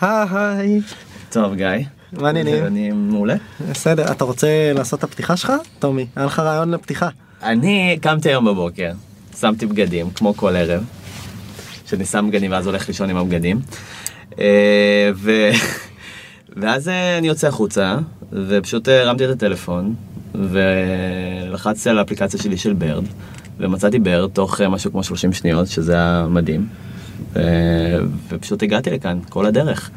היי. טוב גיא. מה העניינים? אני מעולה. בסדר, אתה רוצה לעשות את הפתיחה שלך? טומי, היה לך רעיון לפתיחה. אני קמתי היום בבוקר, שמתי בגדים, כמו כל ערב, שאני שם בגדים ואז הולך לישון עם הבגדים. אה, ו... ואז אה, אני יוצא החוצה, ופשוט אה, הרמתי את הטלפון, ולחצתי על האפליקציה שלי של ברד, ומצאתי ברד תוך משהו כמו 30 שניות, שזה היה מדהים. ו... ופשוט הגעתי לכאן, כל הדרך.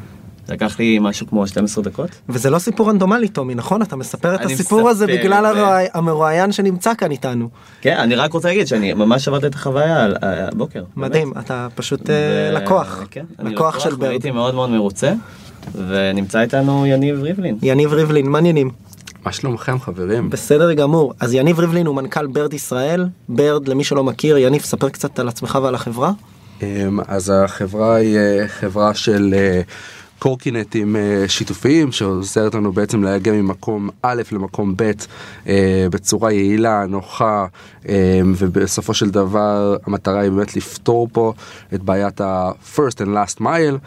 לקח לי משהו כמו 12 דקות. וזה לא סיפור רנדומלי טומי נכון אתה מספר את הסיפור הזה מספר, בגלל ו- המרואיין שנמצא כאן איתנו. כן, אני רק רוצה להגיד שאני ממש עברתי את החוויה על- אה, הבוקר. מדהים אתה פשוט באמת. אה, ו- לקוח. כן, אני לקוח של Bird. הייתי מאוד מאוד מרוצה, ונמצא איתנו יניב ריבלין. יניב ריבלין מה העניינים. מה שלומכם חברים? בסדר גמור אז יניב ריבלין הוא מנכ"ל Bird ישראל Bird למי שלא מכיר יניב ספר קצת על עצמך ועל החברה. אמ, אז החברה היא אה, חברה של אה, קורקינטים אה, שיתופיים שעוזרת לנו בעצם להגיע ממקום א' למקום ב' בצורה יעילה, נוחה אה, ובסופו של דבר המטרה היא באמת לפתור פה את בעיית ה-first and last mile.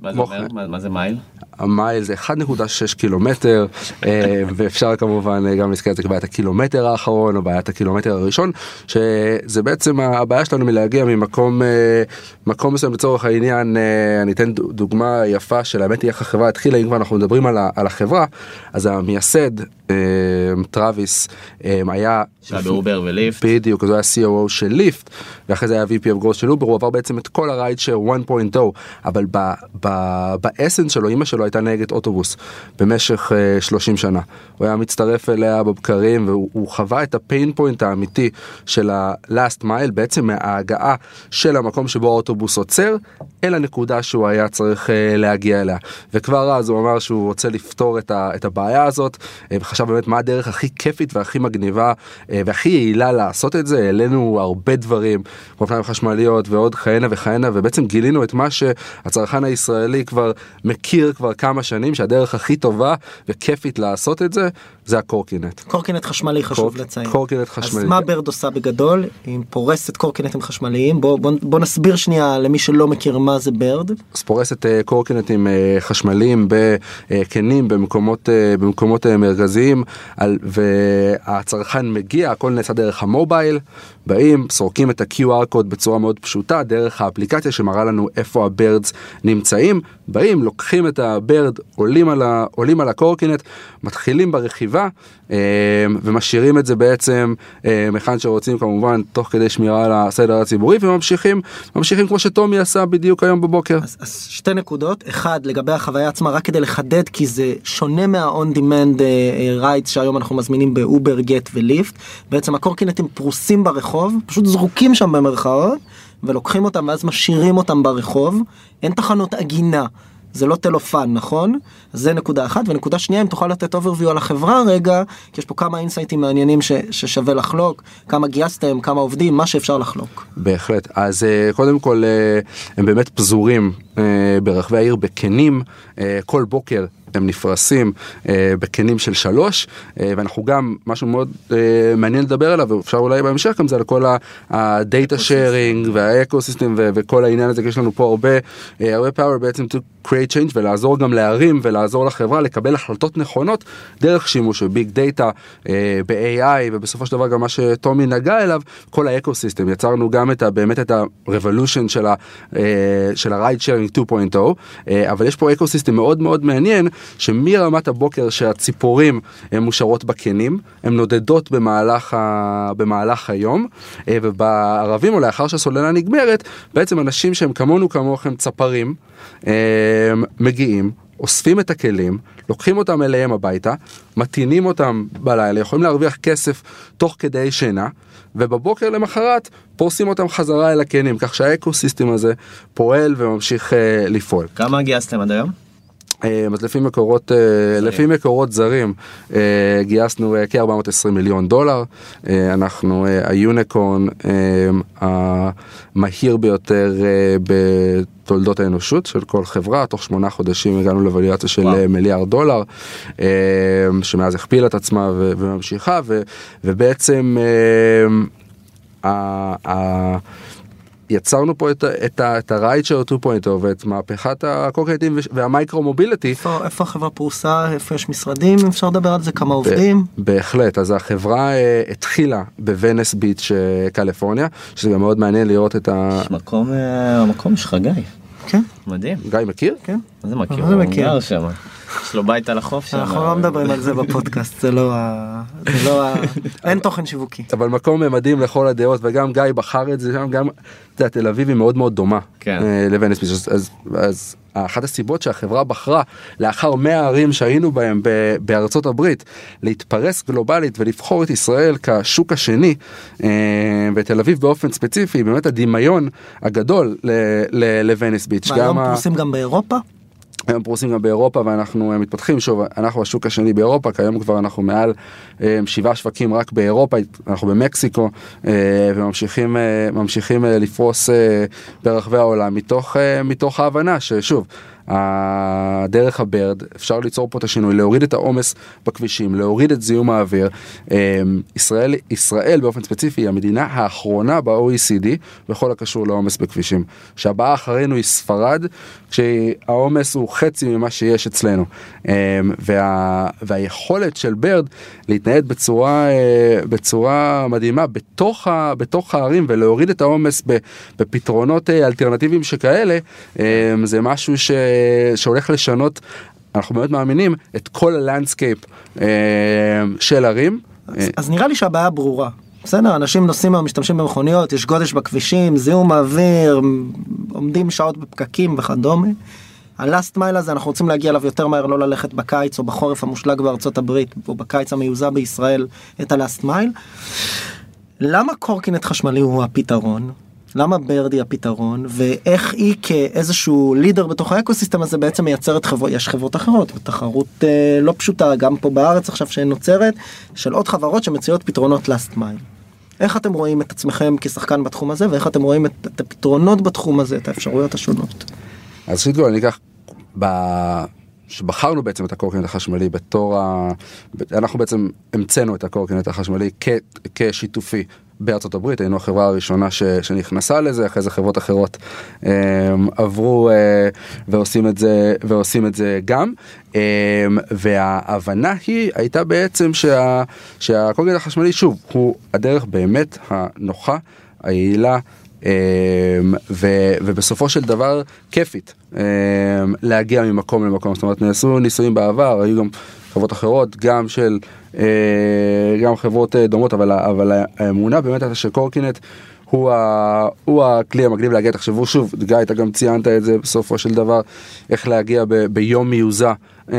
מה זה כמו אומר? מה- מה זה מייל? המייל זה 1.6 קילומטר אה, ואפשר כמובן אה, גם להזכיר את זה כבעיית הקילומטר האחרון או בעיית הקילומטר הראשון שזה בעצם הבעיה שלנו מלהגיע ממקום אה, מקום מסוים לצורך העניין אני אתן דו- דוגמה יפה של האמת היא איך החברה התחילה אם כבר אנחנו מדברים על, על החברה אז המייסד Travis היה שהיה ב Uber ו Lyft. בדיוק, אז הוא היה COO של Lyft, ואחרי זה היה VP of Growth של Uber, הוא עבר בעצם את כל ה ride share 1.0, אבל ב essence שלו, אימא שלו הייתה נהגת אוטובוס במשך uh, 30 שנה. הוא היה מצטרף אליה בבקרים, והוא הוא חווה את הפיין פוינט האמיתי של ה-last mile, בעצם מההגעה של המקום שבו האוטובוס עוצר, אל הנקודה שהוא היה צריך uh, להגיע אליה. וכבר אז הוא אמר שהוא רוצה לפתור את, ה- את הבעיה הזאת, אה, וחשב באמת מה הדרך הכי כיפית והכי מגניבה אה, והכי יעילה לעשות את זה. העלינו הרבה דברים, אופניים חשמליות ועוד כהנה וכהנה, ובעצם גילינו את מה שהצרכן הישראלי כבר מכיר כבר כמה שנים, שהדרך הכי טובה וכיפית לעשות את זה, זה הקורקינט. קורקינט חשמלי חשוב קורק- לציין. קורקינט אז חשמלי. מה ברד עושה בגדול? היא פורסת קורקינטים חשמליים בוא, בוא, בוא נסביר שנייה למי שלא מכיר מה זה ברד. אז פורסת אה, קורקינטים אה, חשמליים בקנים במקומות אה, במקומות אה, מרכזיים על, והצרכן מגיע הכל נעשה דרך המובייל באים סורקים את ה-QR קוד בצורה מאוד פשוטה דרך האפליקציה שמראה לנו איפה הבירדס נמצאים. באים לוקחים את ה Bird עולים על, ה, עולים על הקורקינט מתחילים ברכיבה אה, ומשאירים את זה בעצם אה, היכן שרוצים כמובן תוך כדי שמירה על הסדר הציבורי וממשיכים ממשיכים כמו שטומי עשה בדיוק היום בבוקר. אז, אז שתי נקודות. אחד לגבי החוויה עצמה רק כדי לחדד כי זה שונה מה-on demand rides שהיום אנחנו מזמינים ב Uber Gett ו Lyft בעצם הקורקינטים פרוסים ברחוב פשוט זרוקים שם במרכאות ולוקחים אותם ואז משאירים אותם ברחוב אין תחנות עגינה. זה לא טלופן נכון? אז זה נקודה אחת ונקודה שנייה אם תוכל לתת overview על החברה רגע כי יש פה כמה אינסייטים מעניינים ש, ששווה לחלוק כמה גייסתם כמה עובדים מה שאפשר לחלוק. בהחלט אז אה, קודם כל אה, הם באמת פזורים אה, ברחבי העיר בקנים אה, כל בוקר הם נפרסים אה, בקנים של שלוש אה, ואנחנו גם משהו מאוד אה, מעניין לדבר עליו ואפשר אולי בהמשך גם זה על כל ה data sharing וה ecosystem וכל העניין הזה כי יש לנו פה הרבה אה, הרבה power בעצם to create change ולעזור גם לערים ולעזור לחברה לקבל החלטות נכונות דרך שימוש ב big data ב-AI ובסופו של דבר גם מה שטומי נגע אליו כל ה ecosystem יצרנו גם את ה, באמת את ה-revolution של אה, ה-ride sharing 2.0 אה, אבל יש פה ecosystem מאוד מאוד מעניין שמרמת הבוקר שהציפורים הן מושרות בקנים הן נודדות במהלך, ה, במהלך היום אה, ובערבים או לאחר שהסוללה נגמרת בעצם אנשים שהם כמונו כמוכם צפרים אה, מגיעים אוספים את הכלים, לוקחים אותם אליהם הביתה, מטעינים אותם בלילה, יכולים להרוויח כסף תוך כדי שינה, ובבוקר למחרת פורסים אותם חזרה אל הקנים, כך שהאקו סיסטם הזה פועל וממשיך אה, לפעול. כמה גייסתם עד היום? אה, אז לפי מקורות, אה, לפי מקורות זרים אה, גייסנו אה, כ-420 מיליון דולר, אנחנו היוניקורן אה, המהיר ביותר בתולדות האנושות של כל חברה, תוך שמונה חודשים הגענו לווליאציה של וואו. מיליארד דולר, שמאז הכפילה את עצמה וממשיכה, ובעצם יצרנו פה את, את, את הרייט של 2.0 ואת מהפכת הקורקינטים וש- והמייקרו מוביליטי. איפה, איפה החברה פרוסה, איפה יש משרדים, אם אפשר לדבר על זה, כמה עובדים? בהחלט, אז החברה אה, התחילה בוונס ביץ' אה, קליפורניה, שזה גם מאוד מעניין לראות את ה... יש מקום, אה, המקום שלך גיא, כן, מדהים. גיא מכיר? כן. מה זה מכיר? מה זה הוא מכיר? שם. יש לו בית על החוף שם. אנחנו לא מדברים על זה בפודקאסט, זה לא ה... זה לא ה... אין תוכן שיווקי. אבל מקום מדהים לכל הדעות וגם גיא בחר את זה שם גם אתה יודע, תל אביב היא מאוד מאוד דומה כן. אה, לוונס ביץ' אז, אחת הסיבות שהחברה בחרה לאחר 100 ערים שהיינו בהם ב- בארצות הברית להתפרס גלובלית ולבחור את ישראל כשוק השני אה, ותל אביב באופן ספציפי באמת הדמיון הגדול ל- ל- לוונס ביץ'. והיום פרוסים גם באירופה? היום פרוסים גם באירופה ואנחנו אה, מתפתחים שוב אנחנו השוק השני באירופה כיום כבר אנחנו מעל אה, שבעה שווקים רק באירופה אנחנו במקסיקו אה, וממשיכים ממשיכים לפרוס ברחבי העולם מתוך מתוך ההבנה ששוב. דרך הברד אפשר ליצור פה את השינוי להוריד את העומס בכבישים להוריד את זיהום האוויר. אה, ישראל ישראל באופן ספציפי היא המדינה האחרונה ב-OECD בכל הקשור לעומס בכבישים. שהבאה אחרינו היא ספרד כשהעומס הוא חצי ממה שיש אצלנו. אה, וה, והיכולת של Bird להתנייד בצורה אה, בצורה מדהימה בתוך, ה, בתוך הערים ולהוריד את העומס בפתרונות אה, אלטרנטיביים שכאלה אה, זה משהו ש, שהולך לשנות אנחנו באמת מאמינים את כל ה landscape אה, של ערים. אז, נראה לי שהבעיה ברורה. בסדר, אנשים נוסעים היום, משתמשים במכוניות, יש גודש בכבישים, זיהום האוויר, עומדים שעות בפקקים וכדומה. ה last mile הזה אנחנו רוצים להגיע אליו יותר מהר, לא ללכת בקיץ או בחורף המושלג בארצות הברית, או בקיץ המיוזע בישראל, את ה last mile. למה קורקינט חשמלי הוא הפתרון? למה Bird היא הפתרון ואיך היא כאיזשהו leader בתוך ה ecosystem הזה בעצם מייצרת חברות יש חברות אחרות תחרות אה, לא פשוטה גם פה בארץ עכשיו שנוצרת של עוד חברות שמציעות פתרונות last mile. איך אתם רואים את עצמכם כשחקן בתחום הזה ואיך אתם רואים את, את הפתרונות בתחום הזה את האפשרויות השונות. אז כל אני אקח, ב... שבחרנו בעצם את הקורקינט החשמלי בתור ה... אנחנו בעצם המצאנו את הקורקינט החשמלי כ... כשיתופי בארצות הברית, היינו החברה הראשונה ש... שנכנסה לזה, אחרי זה חברות אחרות אה, עברו אה, ועושים את זה, ועושים את זה גם. אה, וההבנה היא הייתה בעצם שה... שהקורקינט החשמלי, שוב, הוא הדרך באמת הנוחה, היעילה. Um, ו, ובסופו של דבר כיפית um, להגיע ממקום למקום זאת אומרת נעשו ניסויים בעבר היו גם חברות אחרות גם של uh, גם חברות uh, דומות אבל, אבל האמונה באמת הייתה שקורקינט הוא, ה, הוא הכלי המגניב להגיע תחשבו שוב גיא אתה גם ציינת את זה בסופו של דבר איך להגיע ב, ביום מיוזע um,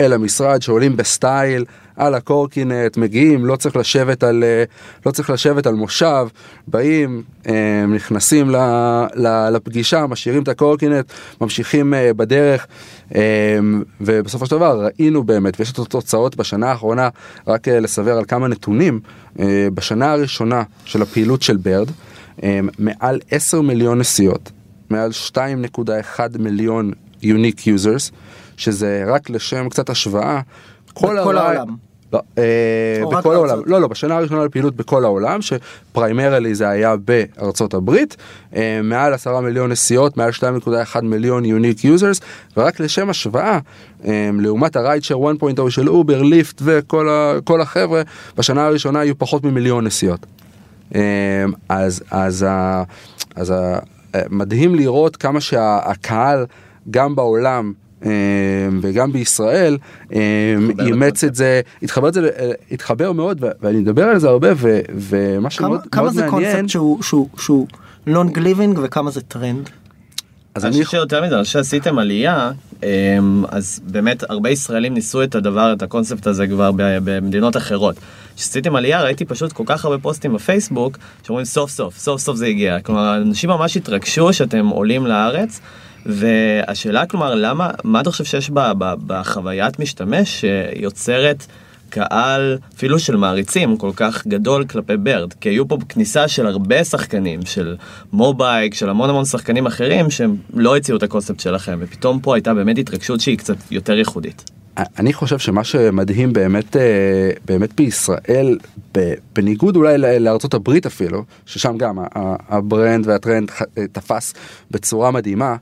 אל המשרד שעולים ב style. על הקורקינט, מגיעים, לא צריך לשבת על, לא צריך לשבת על מושב, באים, נכנסים לפגישה, משאירים את הקורקינט, ממשיכים בדרך, ובסופו של דבר ראינו באמת, ויש את התוצאות בשנה האחרונה, רק לסבר על כמה נתונים, בשנה הראשונה של הפעילות של Bird, מעל 10 מיליון נסיעות, מעל 2.1 מיליון unique users, שזה רק לשם קצת השוואה, כל, בכל העולם. לא, אה, בכל העולם, לא לא בשנה הראשונה לפעילות בכל העולם ש primarily זה היה בארצות הברית אה, מעל 10 מיליון נסיעות מעל 2.1 מיליון unique users ורק לשם השוואה אה, לעומת ה ride share 1.0 של Uber Lyft וכל החבר'ה בשנה הראשונה היו פחות ממיליון נסיעות. אז אז אז מדהים לראות כמה שהקהל גם בעולם. וגם בישראל אימץ את זה התחבר את זה התחבר מאוד ואני מדבר על זה הרבה ומה שמאוד מעניין כמה זה קונספט שהוא שהוא שהוא long living וכמה זה טרנד. אז אני חושב שיותר מזה, אני חושב שעשיתם עלייה, אז באמת הרבה ישראלים ניסו את הדבר, את הקונספט הזה כבר במדינות אחרות. כשעשיתם עלייה ראיתי פשוט כל כך הרבה פוסטים בפייסבוק שאומרים סוף סוף, סוף סוף זה הגיע. כלומר, אנשים ממש התרגשו שאתם עולים לארץ. והשאלה כלומר למה מה אתה חושב שיש בה, בה, בחוויית משתמש שיוצרת קהל אפילו של מעריצים כל כך גדול כלפי ברד כי היו פה כניסה של הרבה שחקנים של מובייק של המון המון שחקנים אחרים שהם לא הציעו את הקונספט שלכם ופתאום פה הייתה באמת התרגשות שהיא קצת יותר ייחודית. אני חושב שמה שמדהים באמת, אה, באמת בישראל, בניגוד אולי לארצות הברית אפילו, ששם גם ה brand והטרנד אה, תפס בצורה מדהימה,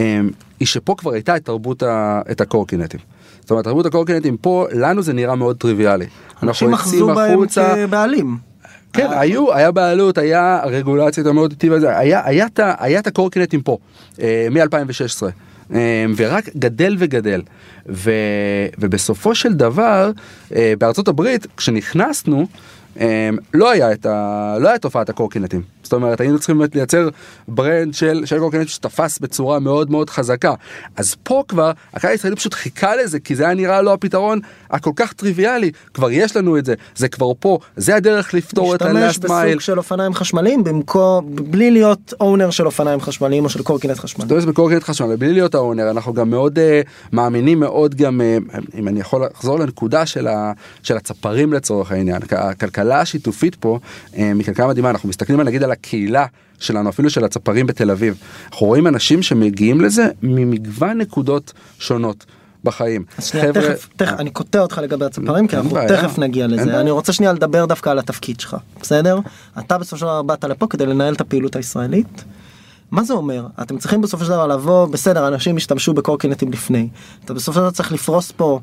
אה, היא שפה כבר הייתה את תרבות, את הקורקינטים. זאת אומרת, תרבות הקורקינטים פה, לנו זה נראה מאוד טריוויאלי. אנשים אחזו בהם כבעלים. כן, היו, היה בעלות, היה רגולציה מאוד היה, היה, היה את הקורקינטים פה, מ-2016. אמ, ורק גדל וגדל. ו, ובסופו של דבר, אה, בארצות הברית, כשנכנסנו, אמ, לא היה את ה... לא היה תופעת הקורקינטים. זאת אומרת היינו צריכים באמת לייצר ברנד של, של קורקינט שתפס בצורה מאוד מאוד חזקה. אז פה כבר הקהל הישראלי פשוט חיכה לזה כי זה היה נראה לו הפתרון הכל כך טריוויאלי כבר יש לנו את זה זה כבר פה זה הדרך לפתור את הלאסט מייל. בסוג של אופניים חשמליים במקום בלי להיות אונר של אופניים חשמליים או של קורקינט חשמלי. משתמש בקורקינט חשמלי בלי להיות האונר אנחנו גם מאוד uh, מאמינים מאוד גם uh, אם אני יכול לחזור לנקודה של, ה, של הצפרים לצורך העניין הכלכלה השיתופית פה uh, מכלכלה מדהימה אנחנו מסתכלים נגיד על הקהילה שלנו, אפילו של הצפרים בתל אביב. אנחנו רואים אנשים שמגיעים לזה ממגוון נקודות שונות. בחיים. אז שנייה, חבר'ה... תכף, תכף, אני קוטע אותך לגבי הצפרים, כי אנחנו תכף נגיע לזה. אני רוצה שנייה לדבר דווקא על התפקיד שלך, בסדר? אתה בסופו של דבר באת לפה כדי לנהל את הפעילות הישראלית. מה זה אומר? אתם צריכים בסופו של דבר לבוא, בסדר, אנשים השתמשו בקורקינטים לפני. אתה בסופו של דבר צריך לפרוס פה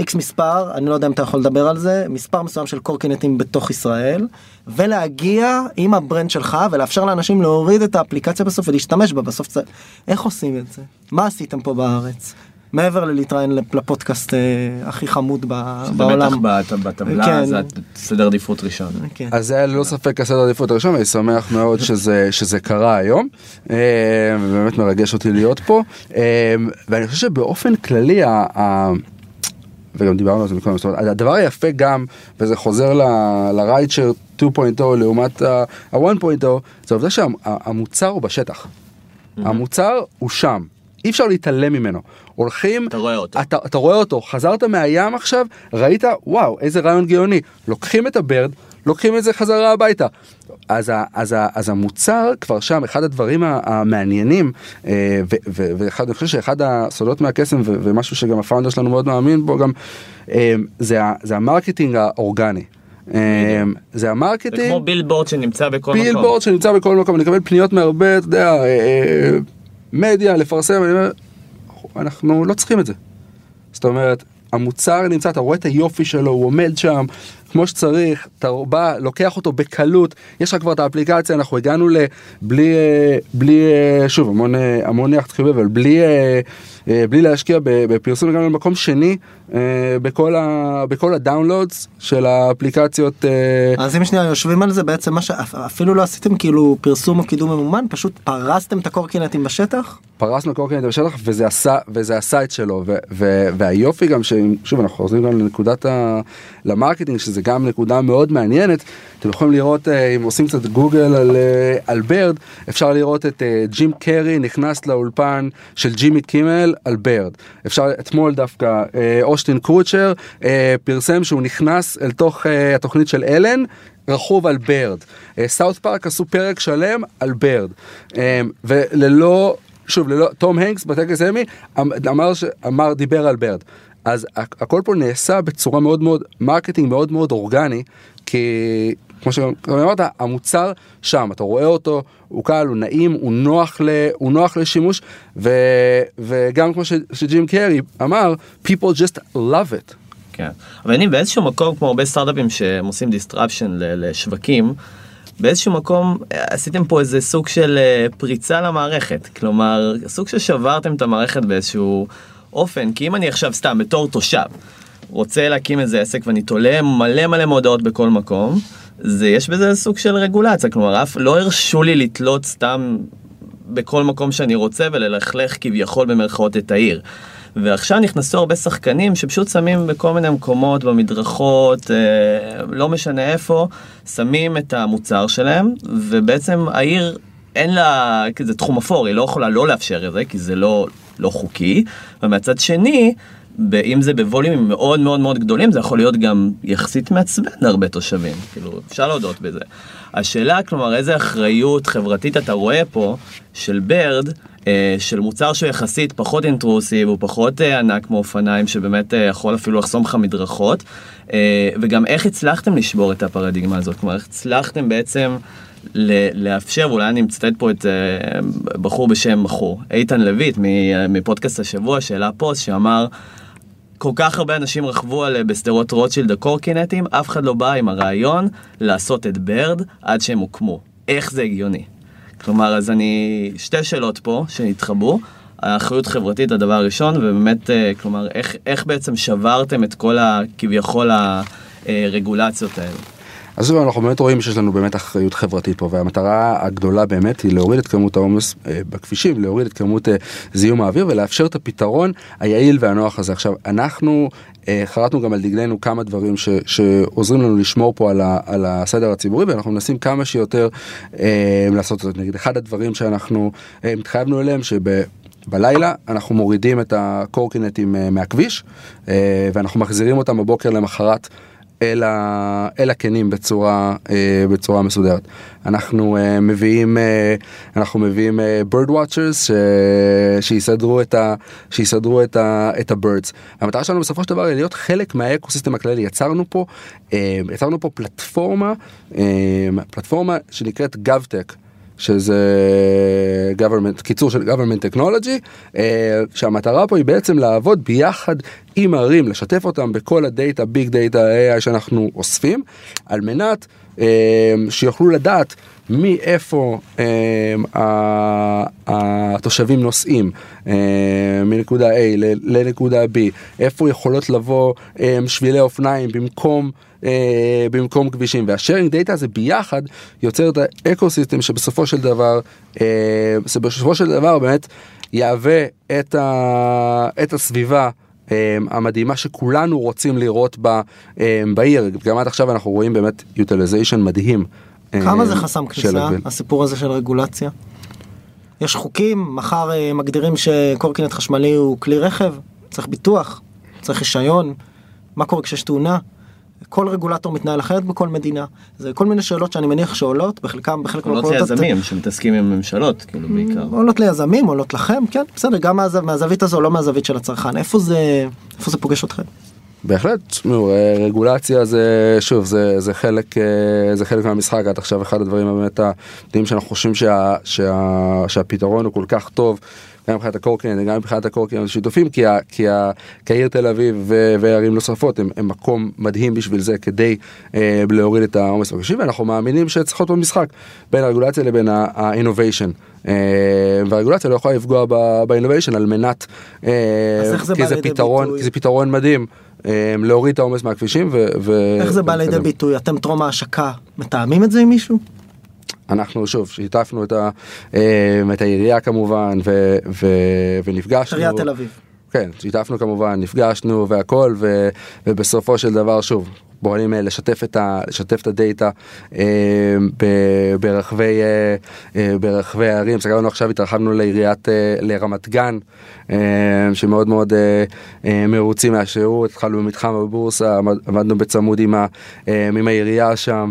איקס מספר, אני לא יודע אם אתה יכול לדבר על זה, מספר מסוים של קורקינטים בתוך ישראל, ולהגיע עם ה brand שלך ולאפשר לאנשים להוריד את האפליקציה בסוף ולהשתמש בה בסוף. זה... איך עושים את זה? מה עשיתם פה בארץ? מעבר ללהתראיין לפודקאסט אה, הכי חמוד בעולם. בטח בטבלה כן. זה סדר עדיפות ראשון. כן. אז זה ללא ספק הסדר עדיפות הראשון ואני שמח מאוד שזה, שזה קרה היום. אה, באמת מרגש אותי להיות פה. אה, ואני חושב שבאופן כללי וגם דיברנו על זה מקודם, זאת אומרת, הדבר היפה גם, וזה חוזר לרייצ'ר 2.0 לעומת ה-1.0, זה העובדה שהמוצר הוא בשטח. המוצר הוא שם, אי אפשר להתעלם ממנו. הולכים, אתה רואה אותו, אתה, אתה רואה אותו, חזרת מהים עכשיו, ראית, וואו, איזה רעיון גאוני. לוקחים את ה Bird, לוקחים את זה חזרה הביתה. אז, אז, אז המוצר כבר שם, אחד הדברים המעניינים, אה, ואחד, אני חושב שאחד הסודות מהקסם ומשהו שגם הפאונדר שלנו מאוד מאמין בו גם, אה, זה, זה ה marketing האורגני. אה, זה ה marketing. זה כמו בילבורד שנמצא בכל מקום. בילבורד שנמצא בכל מקום, אני מקבל פניות מהרבה, אתה יודע, מדיה, לפרסם, אני אומר, אנחנו לא צריכים את זה. זאת אומרת, המוצר נמצא, אתה רואה את היופי שלו, הוא עומד שם כמו שצריך, אתה בא, לוקח אותו בקלות, יש לך כבר את האפליקציה, אנחנו הגענו לבלי, אה, בלי, אה, שוב, המון, אה, המון יחד חיובי, אבל בלי, בלי להשקיע בפרסום, הגענו למקום שני בכל, ה, בכל הדאונלודס של האפליקציות. אז אם שנייה יושבים על זה, בעצם מה שאפילו לא עשיתם כאילו פרסום או קידום ממומן, פשוט פרסתם את הקורקינטים בשטח? פרסנו קורקינטים בשטח וזה עשה, וזה עשה את שלו, ו, ו, והיופי גם, שוב אנחנו חוזרים גם לנקודת ה... ל marketing, שזה זה גם נקודה מאוד מעניינת. אתם יכולים לראות, אה, אם עושים קצת גוגל על, אה, על Bird, אפשר לראות את אה, ג'ים קרי נכנס לאולפן של ג'ימי קימל על Bird. אפשר, אתמול דווקא, אשטון קוצ'ר פרסם שהוא נכנס אל תוך התוכנית של אלן. רכוב על Bird. South Park עשו פרק שלם על Bird. וללא, שוב, ללא, טום הנקס בטקס אמי אמ, אמר, אמר, דיבר על Bird. אז הכל פה נעשה בצורה מאוד מאוד marketing מאוד מאוד אורגני כי כמו שאמרת המוצר שם אתה רואה אותו הוא קל הוא נעים הוא נוח ל, הוא נוח לשימוש ו, וגם כמו ש, שג'ים קרי אמר people just love it. כן אבל אני באיזשהו מקום כמו הרבה סטארט-אפים שהם עושים disruption לשווקים. באיזשהו מקום עשיתם פה איזה סוג של אה, פריצה למערכת כלומר סוג ששברתם את המערכת באיזשהו אופן, כי אם אני עכשיו סתם בתור תושב רוצה להקים איזה עסק ואני תולה מלא מלא מודעות בכל מקום, זה יש בזה סוג של רגולציה, כלומר אף לא הרשו לי לתלות סתם בכל מקום שאני רוצה וללכלך כביכול במרכאות את העיר. ועכשיו נכנסו הרבה שחקנים שפשוט שמים בכל מיני מקומות, במדרכות, אה, לא משנה איפה, שמים את המוצר שלהם, ובעצם העיר אין לה, זה תחום אפור, היא לא יכולה לא לאפשר את זה, כי זה לא, לא חוקי, ומהצד שני, אם זה בווליומים מאוד מאוד מאוד גדולים, זה יכול להיות גם יחסית מעצבן להרבה תושבים, כאילו, אפשר להודות בזה. השאלה, כלומר, איזה אחריות חברתית אתה רואה פה של ברד, אה, של מוצר שהוא יחסית פחות אינטרוסיב, הוא פחות אה, ענק כמו אופניים, שבאמת אה, יכול אפילו לחסום לך מדרכות, אה, וגם איך הצלחתם לשבור את הפרדיגמה הזאת, כלומר, איך הצלחתם בעצם... לאפשר, ואולי אני מצטט פה את אה, בחור בשם בחור, איתן לויט מפודקאסט השבוע שהעלה פוסט שאמר כל כך הרבה אנשים רכבו על אה, בשדרות רוטשילד הקורקינטים, אף אחד לא בא עם הרעיון לעשות את ברד עד שהם הוקמו. איך זה הגיוני? כלומר, אז אני, שתי שאלות פה שהתחברו. האחריות חברתית הדבר הראשון, ובאמת, אה, כלומר, איך, איך בעצם שברתם את כל הכביכול הרגולציות האלה? אז שוב אנחנו באמת רואים שיש לנו באמת אחריות חברתית פה והמטרה הגדולה באמת היא להוריד את כמות העומס אה, בכבישים, להוריד את כמות אה, זיהום האוויר ולאפשר את הפתרון היעיל והנוח הזה. עכשיו אנחנו אה, חרטנו גם על דגלנו כמה דברים ש, שעוזרים לנו לשמור פה על, ה, על הסדר הציבורי ואנחנו מנסים כמה שיותר אה, לעשות זה. נגיד אחד הדברים שאנחנו אה, התחייבנו אליהם שב... בלילה אנחנו מורידים את הקורקינטים מהכביש ואנחנו מחזירים אותם בבוקר למחרת אל, ה, אל הכנים בצורה, אה, בצורה מסודרת. אנחנו אה, מביאים, אה, אנחנו מביאים bird watchers ש, שיסדרו את ה... שיסדרו את ה... את ה-birds. המטרה שלנו בסופו של דבר היא להיות חלק מה ecosystem הכללי. יצרנו פה, יצרנו פה פלטפורמה, פלטפורמה שנקראת GovTech. שזה government, קיצור של government technology, שהמטרה פה היא בעצם לעבוד ביחד עם ערים, לשתף אותם בכל ה data, big data, AI שאנחנו אוספים, על מנת אה, שיוכלו לדעת מאיפה אה, התושבים נוסעים אה, מנקודה A לנקודה B, איפה יכולות לבוא שבילי אופניים במקום במקום כבישים וה sharing data הזה ביחד יוצר את ה ecosystem שבסופו של דבר בסופו של דבר באמת יהווה את, ה, את הסביבה המדהימה שכולנו רוצים לראות בה בעיר. גם עד עכשיו אנחנו רואים באמת utilization מדהים. כמה זה חסם כניסה, הסיפור הזה של רגולציה? יש חוקים, מחר אה, מגדירים שקורקינט חשמלי הוא כלי רכב, צריך ביטוח, צריך רישיון, מה קורה כשיש תאונה? כל רגולטור מתנהל אחרת בכל מדינה. זה כל מיני שאלות שאני מניח שעולות, בחלקם, בחלק מהפרויקטות... עולות ליזמים שמתעסקים עם ממשלות, כאילו בעיקר. עולות ליזמים, עולות לכם, כן, בסדר, גם מהזו, מהזווית הזו, לא מהזווית של הצרכן. איפה זה, איפה זה פוגש אתכם? בהחלט, אה, רגולציה זה, שוב, זה, זה, חלק, אה, זה חלק מהמשחק, עד עכשיו אחד הדברים באמת הדברים שאנחנו חושבים שה, שה, שהפתרון הוא כל כך טוב. גם מבחינת הקורקינט וגם מבחינת הקורקינט השיתופים כי, ה, כי, ה, כי העיר תל אביב וערים נוספות הם, הם מקום מדהים בשביל זה כדי אה, להוריד את העומס בקשים ואנחנו מאמינים שצריך להיות במשחק בין הרגולציה לבין ה-innovation. אה, והרגולציה לא יכולה לפגוע ב-innovation על מנת, אה, כי זה פתרון, כי זה פתרון מדהים. אה, להוריד את העומס מהכבישים ו... איך זה בא לידי ביטוי? אתם טרום ההשקה מתאמים את זה עם מישהו? אנחנו שוב שיתפנו את, ה, אה, את העירייה כמובן ו, ו, ונפגשנו. עיריית תל אביב. כן, שיתפנו כמובן, נפגשנו והכל ו, ובסופו של דבר שוב פועלים אה, לשתף את, ה, לשתף את הדאטה אה, ב, ברחבי, אה, ברחבי הערים. סגרנו עכשיו, התרחבנו לעיריית, לרמת גן, שמאוד מאוד מרוצים מהשירות. התחלנו במתחם בבורסה, עמדנו בצמוד עם, ה, עם העירייה שם,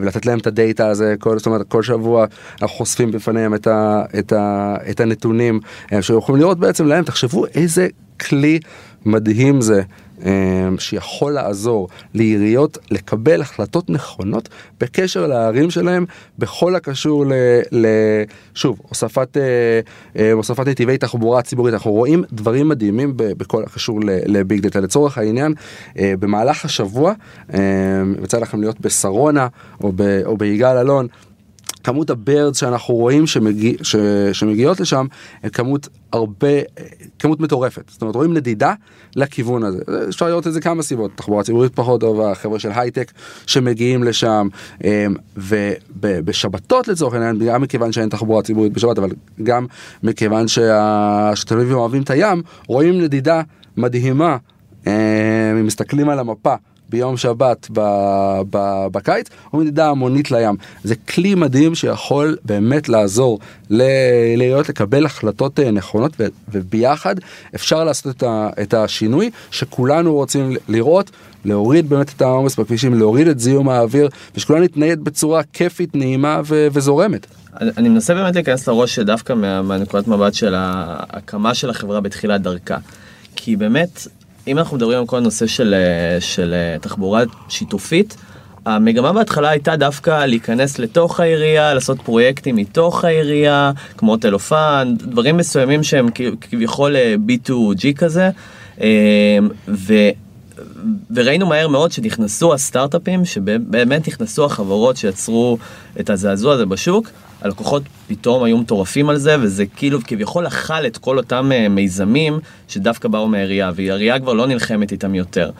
ולתת להם את הדאטה הזה. כל, זאת אומרת, כל שבוע אנחנו חושפים בפניהם את, ה, את, ה, את הנתונים, שיכולים לראות בעצם להם, תחשבו איזה כלי מדהים זה. אמ, שיכול לעזור לעיריות לקבל החלטות נכונות בקשר לערים שלהם בכל הקשור ל... ל שוב, הוספת, אה, אה, הוספת נתיבי תחבורה ציבורית. אנחנו רואים דברים מדהימים בכל הקשור לביג דאטה. לצורך העניין, אה, במהלך השבוע יצא לכם להיות בשרונה או, ב, או ביגאל אלון. כמות הבירדס שאנחנו רואים שמגיע, ש, שמגיעות לשם, כמות הרבה, כמות מטורפת. זאת אומרת, רואים נדידה לכיוון הזה. אפשר לראות את זה כמה סיבות, תחבורה ציבורית פחות טובה, חבר'ה של הייטק שמגיעים לשם, אמ, ובשבתות לצורך העניין, גם מכיוון שאין תחבורה ציבורית בשבת, אבל גם מכיוון שהתל אביבים אוהבים את הים, רואים נדידה מדהימה, אמ, אם מסתכלים על המפה. ביום שבת ב, ב, בקיץ, או מדידה המונית לים. זה כלי מדהים שיכול באמת לעזור לעיריות לקבל החלטות אה, נכונות, ו, וביחד אפשר לעשות את, ה, את השינוי שכולנו רוצים לראות. להוריד באמת את העומס בכבישים, להוריד את זיהום האוויר, ושכולנו נתנייד בצורה כיפית, נעימה ו- וזורמת. אני מנסה באמת להיכנס לראש דווקא מה, מהנקודת מבט של ההקמה של החברה בתחילת דרכה. כי באמת, אם אנחנו מדברים על כל הנושא של, של תחבורה שיתופית, המגמה בהתחלה הייתה דווקא להיכנס לתוך העירייה, לעשות פרויקטים מתוך העירייה, כמו טלופן, דברים מסוימים שהם כביכול B2G כזה. ו... וראינו מהר מאוד שנכנסו הסטארט-אפים, שבאמת נכנסו החברות שיצרו את הזעזוע הזה בשוק, הלקוחות פתאום היו מטורפים על זה, וזה כאילו כביכול אכל את כל אותם אה, מיזמים שדווקא באו מהעירייה, והעירייה כבר לא נלחמת איתם יותר.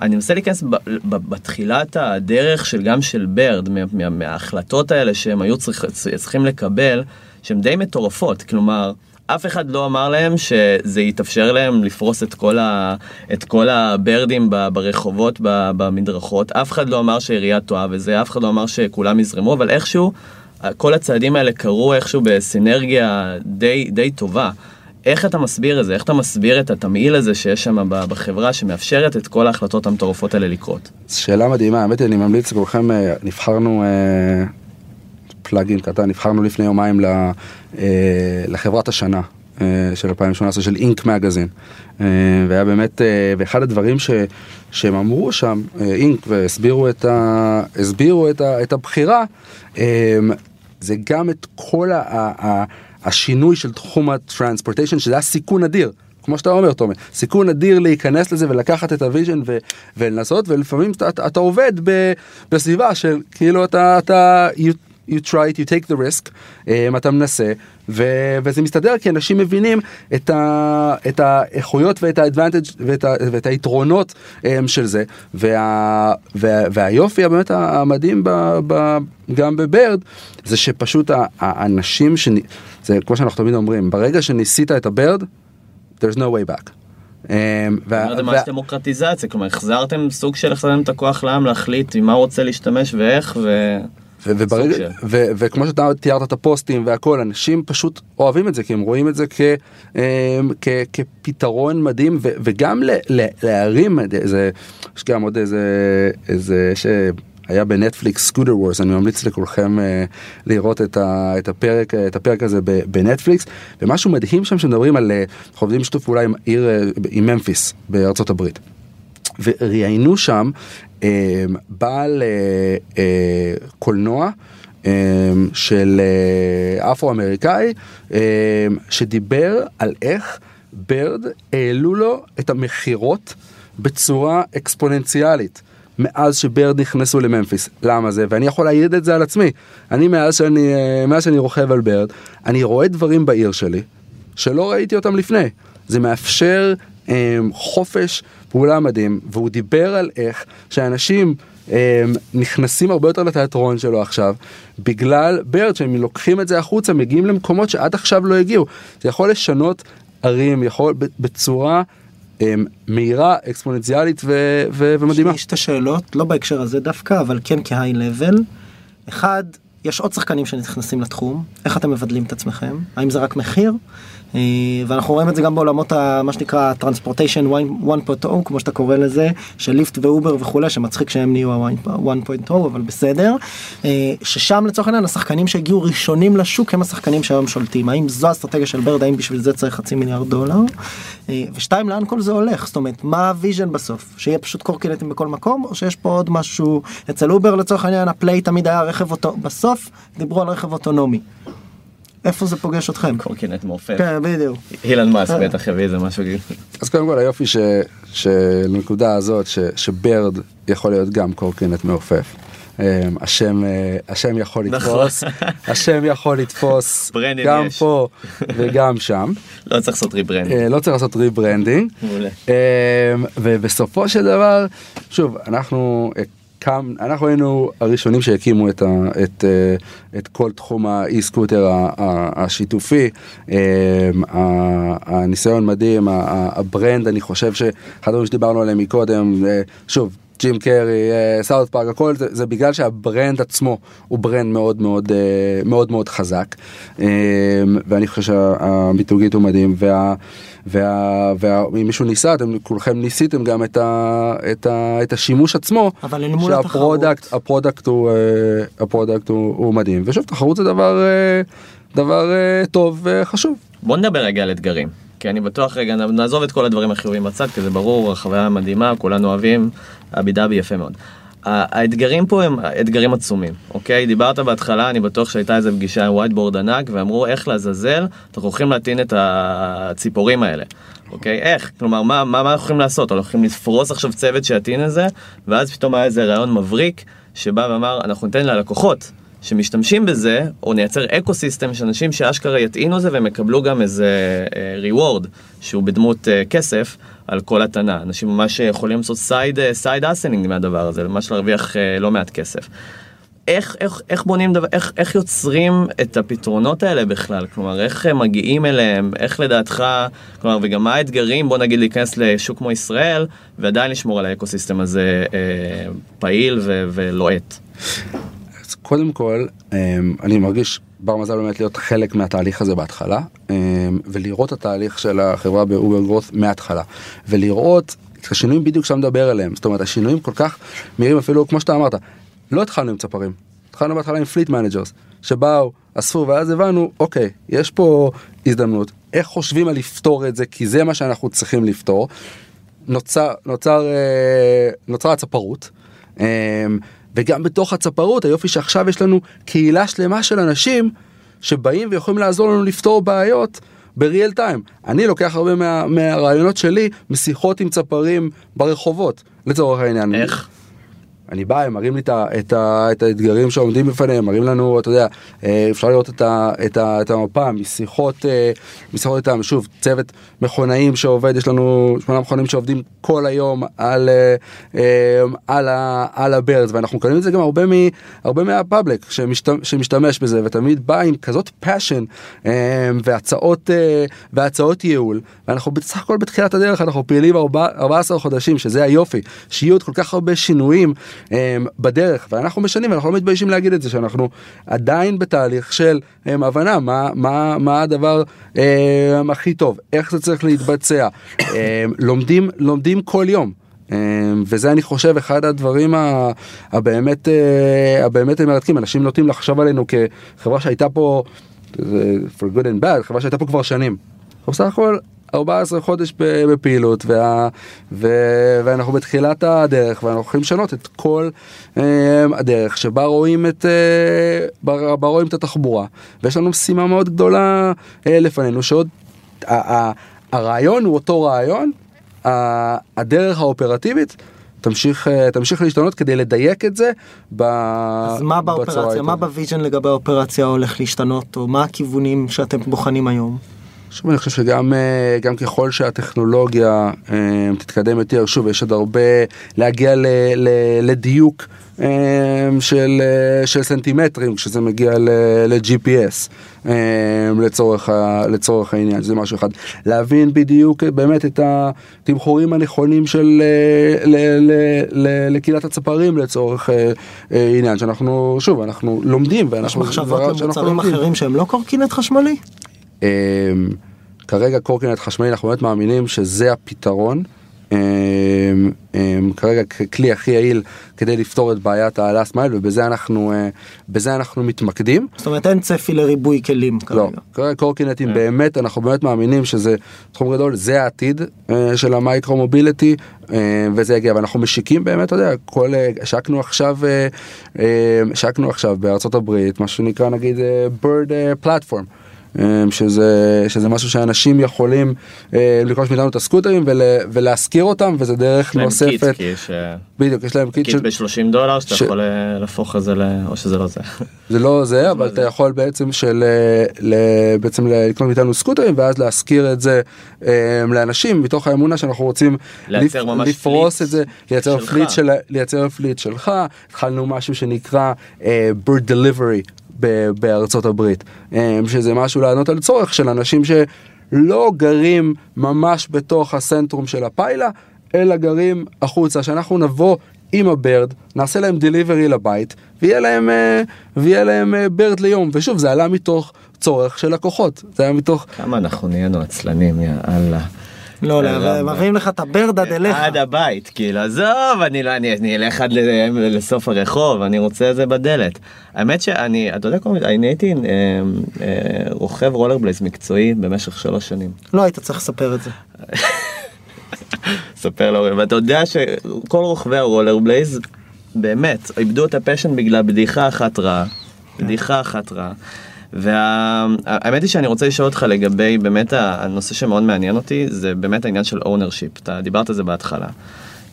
אני מנסה להיכנס בתחילת הדרך של גם של ברד, מה, מה, מההחלטות האלה שהם היו צריך, צריכים לקבל, שהן די מטורפות, כלומר, אף אחד לא אמר להם שזה יתאפשר להם לפרוס את כל, ה, את כל הברדים ברחובות, במדרכות, אף אחד לא אמר שהעירייה טועה וזה, אף אחד לא אמר שכולם יזרמו, אבל איכשהו כל הצעדים האלה קרו איכשהו בסינרגיה די, די טובה. איך אתה מסביר את זה? איך אתה מסביר את התמהיל הזה שיש שם בחברה שמאפשרת את כל ההחלטות המטורפות האלה לקרות? שאלה מדהימה, האמת היא, אני ממליץ לכולכם, אה, נבחרנו, אה, plug-in קטן, נבחרנו לפני יומיים אה, לחברת השנה. של 2018 של Inc. Magazine והיה באמת ואחד הדברים ש, שהם אמרו שם Inc. והסבירו את, ה, את, ה, את הבחירה זה גם את כל ה, ה, השינוי של תחום ה transportation שזה היה סיכון אדיר. כמו שאתה אומר תומר, סיכון אדיר להיכנס לזה ולקחת את ה vision ולנסות ולפעמים אתה, אתה, עובד ב, בסביבה של כאילו אתה, אתה you, try it, you take the risk, um, אתה מנסה ו- וזה מסתדר כי אנשים מבינים את, ה- את האיכויות ואת ה-advantage ואת, ה- ואת היתרונות um, של זה וה- וה- והיופי הבאמת המדהים ב- ב- גם בברד זה שפשוט האנשים, שנ... זה כמו שאנחנו תמיד אומרים, ברגע שניסית את הברד, there's no way back. Um, זה ממש דמוקרטיזציה, כלומר החזרתם סוג של החזרתם את הכוח לעם להחליט עם מה הוא רוצה להשתמש ואיך ו... וברגע, ו, וכמו שאתה תיארת את הפוסטים והכל, אנשים פשוט אוהבים את זה, כי הם רואים את זה כ, אמ, כ, כפתרון מדהים, ו, וגם ל, ל, להרים, זה, יש גם עוד איזה, איזה, שהיה בנטפליקס סקוטר וורס, אני ממליץ לכולכם uh, לראות את, ה, את, הפרק, את הפרק הזה בנטפליקס, ומשהו מדהים שם שמדברים על, אה, אנחנו עובדים שיתוף פעולה עם עיר, אה, עם ממפיס בארצות הברית. וראיינו שם אה, בעל אה, אה, קולנוע של אפרו-אמריקאי שדיבר על איך ברד העלו לו את המכירות בצורה אקספוננציאלית. מאז שברד נכנסו לממפיס. למה זה? ואני יכול להעיד את זה על עצמי. אני מאז שאני, מאז שאני רוכב על ברד, אני רואה דברים בעיר שלי שלא ראיתי אותם לפני. זה מאפשר חופש פעולה מדהים, והוא דיבר על איך שאנשים נכנסים הרבה יותר לתיאטרון שלו עכשיו, בגלל ברד שהם לוקחים את זה החוצה, מגיעים למקומות שעד עכשיו לא הגיעו. זה יכול לשנות ערים, יכול בצורה מהירה, אקספוננציאלית ו- ו- ומדהימה. יש את השאלות, לא בהקשר הזה דווקא, אבל כן כהיי לבל. אחד, יש עוד שחקנים שנכנסים לתחום, איך אתם מבדלים את עצמכם? האם זה רק מחיר? אה, ואנחנו רואים את זה גם בעולמות ה, מה שנקרא transportation 1.0 כמו שאתה קורא לזה של Lyft ו Uber וכולי שמצחיק שהם נהיו ה-1.0 אבל בסדר. אה, ששם לצורך העניין השחקנים שהגיעו ראשונים לשוק הם השחקנים שהיום שולטים. האם זו אסטרטגיה של Bird? האם בשביל זה צריך חצי מיליארד דולר? אה, ושתיים לאן כל זה הולך? זאת אומרת מה ה vision בסוף? שיהיה פשוט קורקינטים בכל מקום או שיש פה עוד משהו? אצל Uber לצורך העניין ה play תמיד היה רכב אותו בסוף דיברו על רכב אוטונומי. איפה זה פוגש אתכם? קורקינט מעופף. כן, בדיוק. אילון מאסק בטח יביא איזה משהו. אז קודם כל היופי שלנקודה הזאת ש Bird יכול להיות גם קורקינט מעופף. אמ, השם אה, השם יכול נכון. לתפוס השם יכול לתפוס גם פה וגם שם לא צריך לעשות rebranding לא צריך לעשות rebranding אמ, ובסופו של דבר שוב אנחנו קם, אנחנו היינו הראשונים שהקימו את, ה, את, אה, את כל תחום ה e-scooter השיתופי, אה, הניסיון מדהים, ה brand, אני חושב שאחד הדברים שדיברנו עליהם מקודם, אה, שוב, ג'ים קרי, South Park, הכל זה, זה בגלל שה brand עצמו הוא brand מאוד מאוד אה, מאוד מאוד חזק. אה, ואני חושב שהמיתוג הוא מדהים וה... וה, וה, אם מישהו ניסה, אתם כולכם ניסיתם גם את, ה, את, ה, את השימוש עצמו, אבל אל מול שה product, התחרות. ה product הוא, אה, ה product הוא, הוא מדהים, ושוב תחרות זה דבר, אה, דבר אה, טוב וחשוב. בוא נדבר רגע על אתגרים. כי אני בטוח רגע, נעזוב את כל הדברים החיוביים בצד, כי זה ברור, החוויה מדהימה, כולנו אוהבים, lovey-dovey יפה מאוד. האתגרים פה הם אתגרים עצומים, אוקיי? דיברת בהתחלה, אני בטוח שהייתה איזה פגישה עם whiteboard ענק, ואמרו איך לעזאזל, אנחנו הולכים להטעין את הציפורים האלה. אוקיי, איך? כלומר, מה, מה, מה אנחנו יכולים לעשות? אנחנו הולכים לפרוס עכשיו צוות שיטעין את זה, ואז פתאום היה איזה רעיון מבריק, שבא ואמר, אנחנו ניתן ללקוחות שמשתמשים בזה, או נייצר ecosystem של אנשים שאשכרה יטעינו זה והם יקבלו גם איזה reward, שהוא בדמות אה, כסף, על כל הטענה. אנשים ממש יכולים לעשות side, side hustling מהדבר הזה, ממש להרוויח אה, לא מעט כסף. איך, איך, איך בונים דבר, איך, איך יוצרים את הפתרונות האלה בכלל? כלומר, איך הם מגיעים אליהם? איך לדעתך, כלומר, וגם מה האתגרים, בוא נגיד, להיכנס לשוק כמו ישראל, ועדיין לשמור על ה ecosystem הזה אה, פעיל ו- ולוהט? אז קודם כל, אמ, אני מרגיש בר מזל באמת להיות חלק מהתהליך הזה בהתחלה, אמ, ולראות התהליך של החברה ב over growth מההתחלה, ולראות את השינויים בדיוק שאתה מדבר עליהם, זאת אומרת השינויים כל כך מהירים אפילו כמו שאתה אמרת, לא התחלנו עם צפרים, התחלנו בהתחלה עם fleet managers, שבאו, אספו ואז הבנו, אוקיי, יש פה הזדמנות, איך חושבים על לפתור את זה, כי זה מה שאנחנו צריכים לפתור. נוצר, נוצר, אה, נוצרה הצפרות. וגם בתוך הצפרות היופי שעכשיו יש לנו קהילה שלמה של אנשים שבאים ויכולים לעזור לנו לפתור בעיות בריאל טיים. אני לוקח הרבה מה, מהרעיונות שלי משיחות עם צפרים ברחובות לצורך העניין. איך? אני בא, הם מראים לי את, ה, את, ה, את האתגרים שעומדים בפניהם, מראים לנו, אתה יודע, אה, אפשר לראות את, ה, את, ה, את המפה משיחות, אה, משיחות איתם, שוב, צוות מכונאים שעובד, יש לנו שמונה מכונאים שעובדים כל היום על, אה, על, ה, על ה Birds, ואנחנו מקבלים את זה גם הרבה, מ, הרבה מה public שמשתמש, שמשתמש בזה, ותמיד בא עם כזאת passion והצעות, והצעות ייעול, ואנחנו בסך הכל בתחילת הדרך, אנחנו פעילים ארבע- 14 חודשים, שזה היופי, שיהיו עוד כל כך הרבה שינויים. Um, בדרך ואנחנו משנים ואנחנו לא מתביישים להגיד את זה שאנחנו עדיין בתהליך של um, הבנה מה מה מה הדבר um, הכי טוב איך זה צריך להתבצע לומדים לומדים כל יום. וזה אני חושב אחד הדברים הבאמת uh, הבאמת מרתקים אנשים נוטים לחשוב עלינו כחברה שהייתה פה זה for good and bad חברה שהייתה פה כבר שנים. אנחנו בסך הכל 14 חודש בפעילות וה, ו, ואנחנו בתחילת הדרך ואנחנו הולכים לשנות את כל אה, הדרך שבה רואים את, אה, בה, בה רואים את התחבורה ויש לנו משימה מאוד גדולה אה, לפנינו שעוד ה, ה, הרעיון הוא אותו רעיון ה, הדרך האופרטיבית תמשיך אה, תמשיך להשתנות כדי לדייק את זה ב, אז מה באופרציה. מה ב vision לגבי האופרציה הולך להשתנות, או מה הכיוונים שאתם בוחנים היום? שוב אני חושב שגם אה, גם ככל שהטכנולוגיה אה, תתקדם יותר שוב יש עוד הרבה להגיע ל, ל, לדיוק אה, של, של סנטימטרים כשזה מגיע ל-GPS לצורך, לצורך העניין זה משהו אחד להבין בדיוק באמת את התמחורים הנכונים של ל- ל- ל- לקהילת הצפרים לצורך עניין שאנחנו שוב אנחנו לומדים יש ואנחנו מחשבות שאנחנו למוצרים. אחרים שהם לא קורקינט חשמלי? אמ, כרגע קורקינט חשמלי אנחנו באמת מאמינים שזה הפתרון. אמ, אמ, כרגע ככלי הכי יעיל כדי לפתור את בעיית ה-last mile ובזה אנחנו אה, בזה אנחנו מתמקדים. זאת אומרת אין צפי לריבוי כלים לא, כרגע. כרגע קורקינטים באמת אנחנו באמת מאמינים שזה תחום גדול זה העתיד אה, של המייקרו מוביליטי אה, וזה יגיע ואנחנו משיקים באמת אתה יודע כל השקנו עכשיו השקנו עכשיו בארצות הברית מה שנקרא נגיד Bird platform. אה, שזה שזה משהו שאנשים יכולים אה, לרכוש מאיתנו את הסקוטרים ול, ולהשכיר אותם וזה דרך להם kit, נוספת כי יש אה, בדיוק יש להם kit kit של ב-30 דולר שאתה ש- יכול להפוך את זה ל... או שזה לא זה. זה לא זה אבל אתה יכול בעצם של ל- בעצם לקנות מאיתנו סקוטרים ואז להשכיר את זה לאנשים מתוך האמונה שאנחנו רוצים לפ- לפרוס את זה לייצר. fleet של לייצר fleet שלך התחלנו משהו שנקרא אה, Bird delivery בארצות הברית אה, שזה משהו לענות על צורך של אנשים שלא גרים ממש בתוך הסנטרום של הפיילה אלא גרים החוצה שאנחנו נבוא עם ה Bird, נעשה להם delivery לבית, ויהיה להם, אה, ויהיה להם אה, Bird ליום. ושוב, זה עלה מתוך צורך של לקוחות, זה היה מתוך... כמה אנחנו נהיינו עצלנים, יא אללה. לא, לא, הרמב"ם. מביאים לך את ה Bird עד אליך. עד הבית, כאילו, עזוב, אני לא, אני, אני אלך עד לסוף הרחוב, אני רוצה את זה בדלת. האמת שאני, אתה יודע, אני הייתי אה, אה, רוכב רולרבלייס מקצועי במשך שלוש שנים. לא היית צריך לספר את זה. ספר להורים, ואתה יודע שכל רוכבי הרולרבלייז באמת איבדו את ה passion בגלל בדיחה אחת רעה. בדיחה אחת רעה. והאמת היא שאני רוצה לשאול אותך לגבי באמת הנושא שמאוד מעניין אותי זה באמת העניין של ownership אתה דיברת על זה בהתחלה.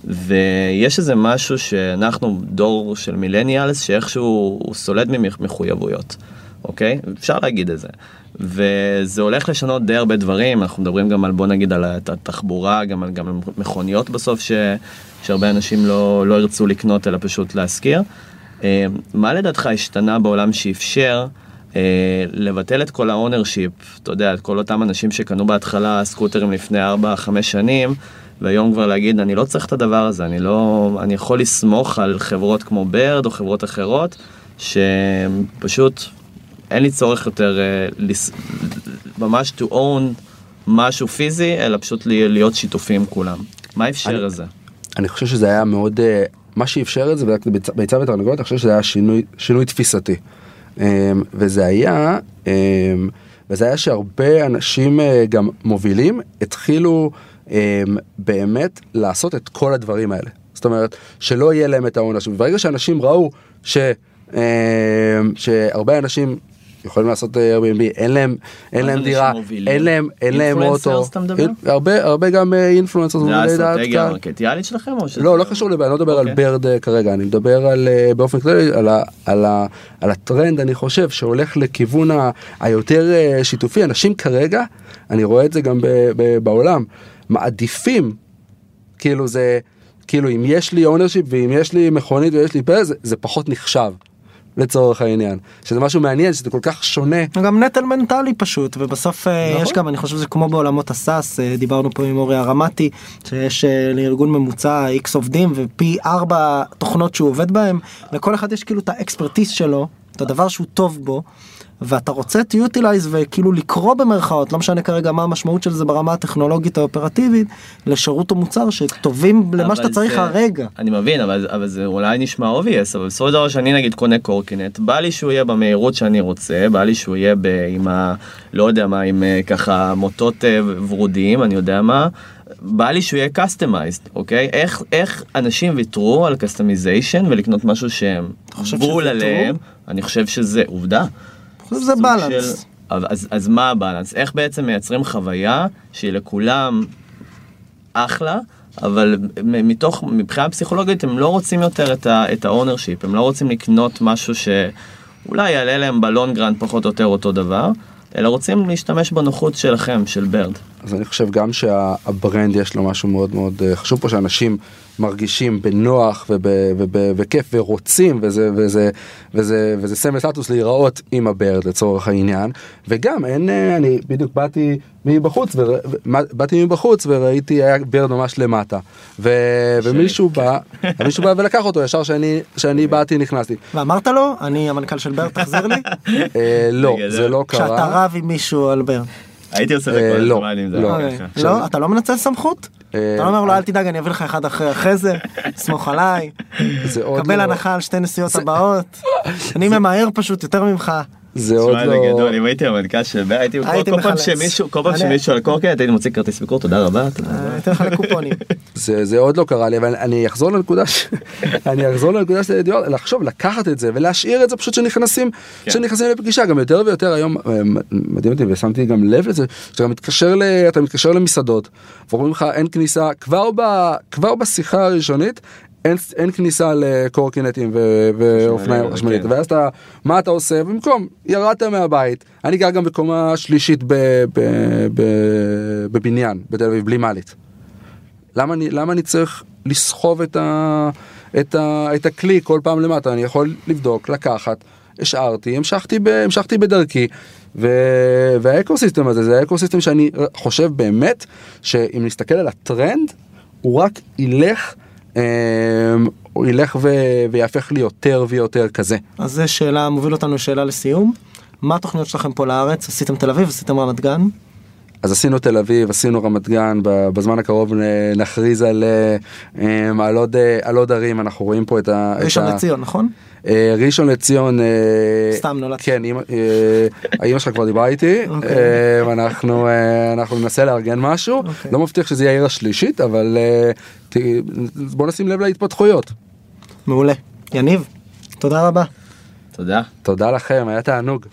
ויש איזה משהו שאנחנו דור של millennials שאיכשהו הוא סולד ממחויבויות. אוקיי? אפשר להגיד את זה. וזה הולך לשנות די הרבה דברים, אנחנו מדברים גם על בוא נגיד על התחבורה, גם על, גם על מכוניות בסוף ש, שהרבה אנשים לא, לא ירצו לקנות אלא פשוט להשכיר. אה, מה לדעתך השתנה בעולם שאפשר לבטל את כל ה ownership, אתה יודע, את כל אותם אנשים שקנו בהתחלה סקוטרים לפני 4-5 שנים, והיום כבר להגיד אני לא צריך את הדבר הזה, אני לא, אני יכול לסמוך על חברות כמו ברד או חברות אחרות, שפשוט אין לי צורך יותר uh, לס... ממש to own משהו פיזי, אלא פשוט להיות שיתופים כולם. מה אפשר אני- לזה? אני חושב שזה היה מאוד, אה, מה שאפשר את זה, ביצה ותרנגולת, אני חושב שזה היה שינוי, שינוי תפיסתי. אמ, וזה היה, אמ, וזה היה שהרבה אנשים אה, גם מובילים התחילו אמ, באמת לעשות את כל הדברים האלה. זאת אומרת, שלא יהיה להם את העונש. וברגע שאנשים ראו ש, שהרבה אנשים יכולים לעשות אה, Airbnb, אין להם, אין להם דירה? אין להם, אין להם Influencers אוטו. מדבר? הרבה, הרבה גם אינפלואנסר, זה האסטרטגיה המרקטיאלית שלכם או שזה... לא, לא קשור לב, אני לא מדבר על אוקיי. ברד אה, כרגע, אני מדבר על אה, באופן כללי, על, הטרנד, אני חושב, שהולך לכיוון היותר אה, שיתופי. אנשים כרגע, אני רואה את זה גם ב, ב, בעולם, מעדיפים, כאילו זה, כאילו אם יש לי ownership ואם יש לי מכונית ויש לי פרס, זה, זה פחות נחשב. לצורך העניין, שזה משהו מעניין, שזה כל כך שונה. גם נטל מנטלי פשוט ובסוף אה, נכון. יש גם אני חושב שזה כמו בעולמות ה SaaS אה, דיברנו פה עם אורי הרמתי שיש אה, לארגון ממוצע איקס עובדים ופי ארבע תוכנות שהוא עובד בהם לכל אחד יש כאילו את האקספרטיס שלו את הדבר שהוא טוב בו. ואתה רוצה to utilize וכאילו לקרוא במרכאות לא משנה כרגע מה המשמעות של זה ברמה הטכנולוגית האופרטיבית לשירות או מוצר שטובים למה שאתה צריך זה- הרגע. אני מבין, אבל, אבל זה אולי נשמע obvious, אבל בסופו של דבר שאני נגיד קונה קורקינט, בא לי שהוא יהיה במהירות שאני רוצה, בא לי שהוא יהיה ב, עם ה... לא יודע מה, עם אה, ככה מוטות אה, ורודים, אני יודע מה. בא לי שהוא יהיה customized, אוקיי? איך, איך אנשים ויתרו על customization ולקנות משהו שהם בול? עליהם, אני חושב שזה עובדה. חושב שזה balance. של- אז, אז מה ה balance? איך בעצם מייצרים חוויה שהיא לכולם אחלה, אבל מתוך, מבחינה פסיכולוגית הם לא רוצים יותר את ה-ownership, הם לא רוצים לקנות משהו שאולי יעלה להם ב long run פחות או יותר אותו דבר, אלא רוצים להשתמש בנוחות שלכם, של Bird. אז אני חושב גם שה brand יש לו משהו מאוד מאוד אה, חשוב פה שאנשים מרגישים בנוח וב- וב- וכיף ורוצים וזה וזה וזה וזה סמל סטטוס להיראות עם הברד לצורך העניין. וגם אין אה, אני בדיוק באתי מבחוץ ור- ו- מה- באתי מבחוץ וראיתי היה ברד ממש למטה. ו, ומישהו בא מישהו בא ולקח אותו ישר שאני שאני באתי נכנסתי. ואמרת לו אני המנכ"ל של בר תחזיר לי. אה, לא זה. לא כשאתה קרה רב עם מישהו על בר. הייתי עושה את אה, זה כל לא, הזמן אם זה לא. היה ככה. לא אתה לא מנצל סמכות? אה, אתה לא אומר לו אל תדאג אני אביא לך אחד אחרי אחרי זה סמוך עליי קבל לא- הנחה על שתי נסיעות הבאות אני ממהר פשוט יותר ממך. זה עוד לא גדול, אם הייתי המנכ"ל של בר, הייתי כל- פעם. שמישהו, כל פעם שמישהו על קורקינט הייתי מוציא כרטיס ביקור, תודה רבה, תודה רבה. אני אתן לך לקופונים. זה, זה עוד לא קרה לי אבל אני אחזור לנקודה. אני אחזור לנקודה של דיור לחשוב לקחת את זה ולהשאיר את זה פשוט שנכנסים כן. שנכנסים לפגישה גם יותר ויותר היום אה, מדהים אותי ושמתי גם לב לזה שאתה גם מתקשר ל... אתה מתקשר למסעדות ואומרים לך אין כניסה. כבר בשיחה הראשונית. אין, אין כניסה לקורקינטים ו- ואופניים כן. חשמלית ואז אתה מה אתה עושה במקום ירדת מהבית אני גר גם בקומה שלישית ב- ב- ב- בבניין בתל אביב בלי מעלית. למה אני, למה אני צריך לסחוב את, ה, את, ה, את הכלי כל פעם למטה? אני יכול לבדוק, לקחת, השארתי, המשכתי, ב, המשכתי בדרכי. ו, והאקוסיסטם הזה זה האקוסיסטם שאני חושב באמת שאם נסתכל על הטרנד הוא רק ילך, הוא ילך ו- ויהפך לי יותר ויותר כזה. אז זה שאלה, מוביל אותנו לשאלה לסיום. מה התוכניות שלכם פה לארץ? עשיתם תל אביב, עשיתם רמת גן? אז עשינו תל אביב, עשינו רמת גן, בזמן הקרוב נכריז על, אמ, על, עוד, על עוד ערים, אנחנו רואים פה את ה... את ראשון ה- לציון, נכון? אה, ראשון לציון, אה, סתם נולדתי. כן, אה, האמא שלך כבר דיברה איתי, אוקיי. אה, אנחנו ננסה לארגן משהו, אוקיי. לא מבטיח שזה יהיה העיר השלישית, אבל בוא נשים לב להתפתחויות. מעולה. יניב, תודה רבה. תודה. תודה לכם, היה תענוג.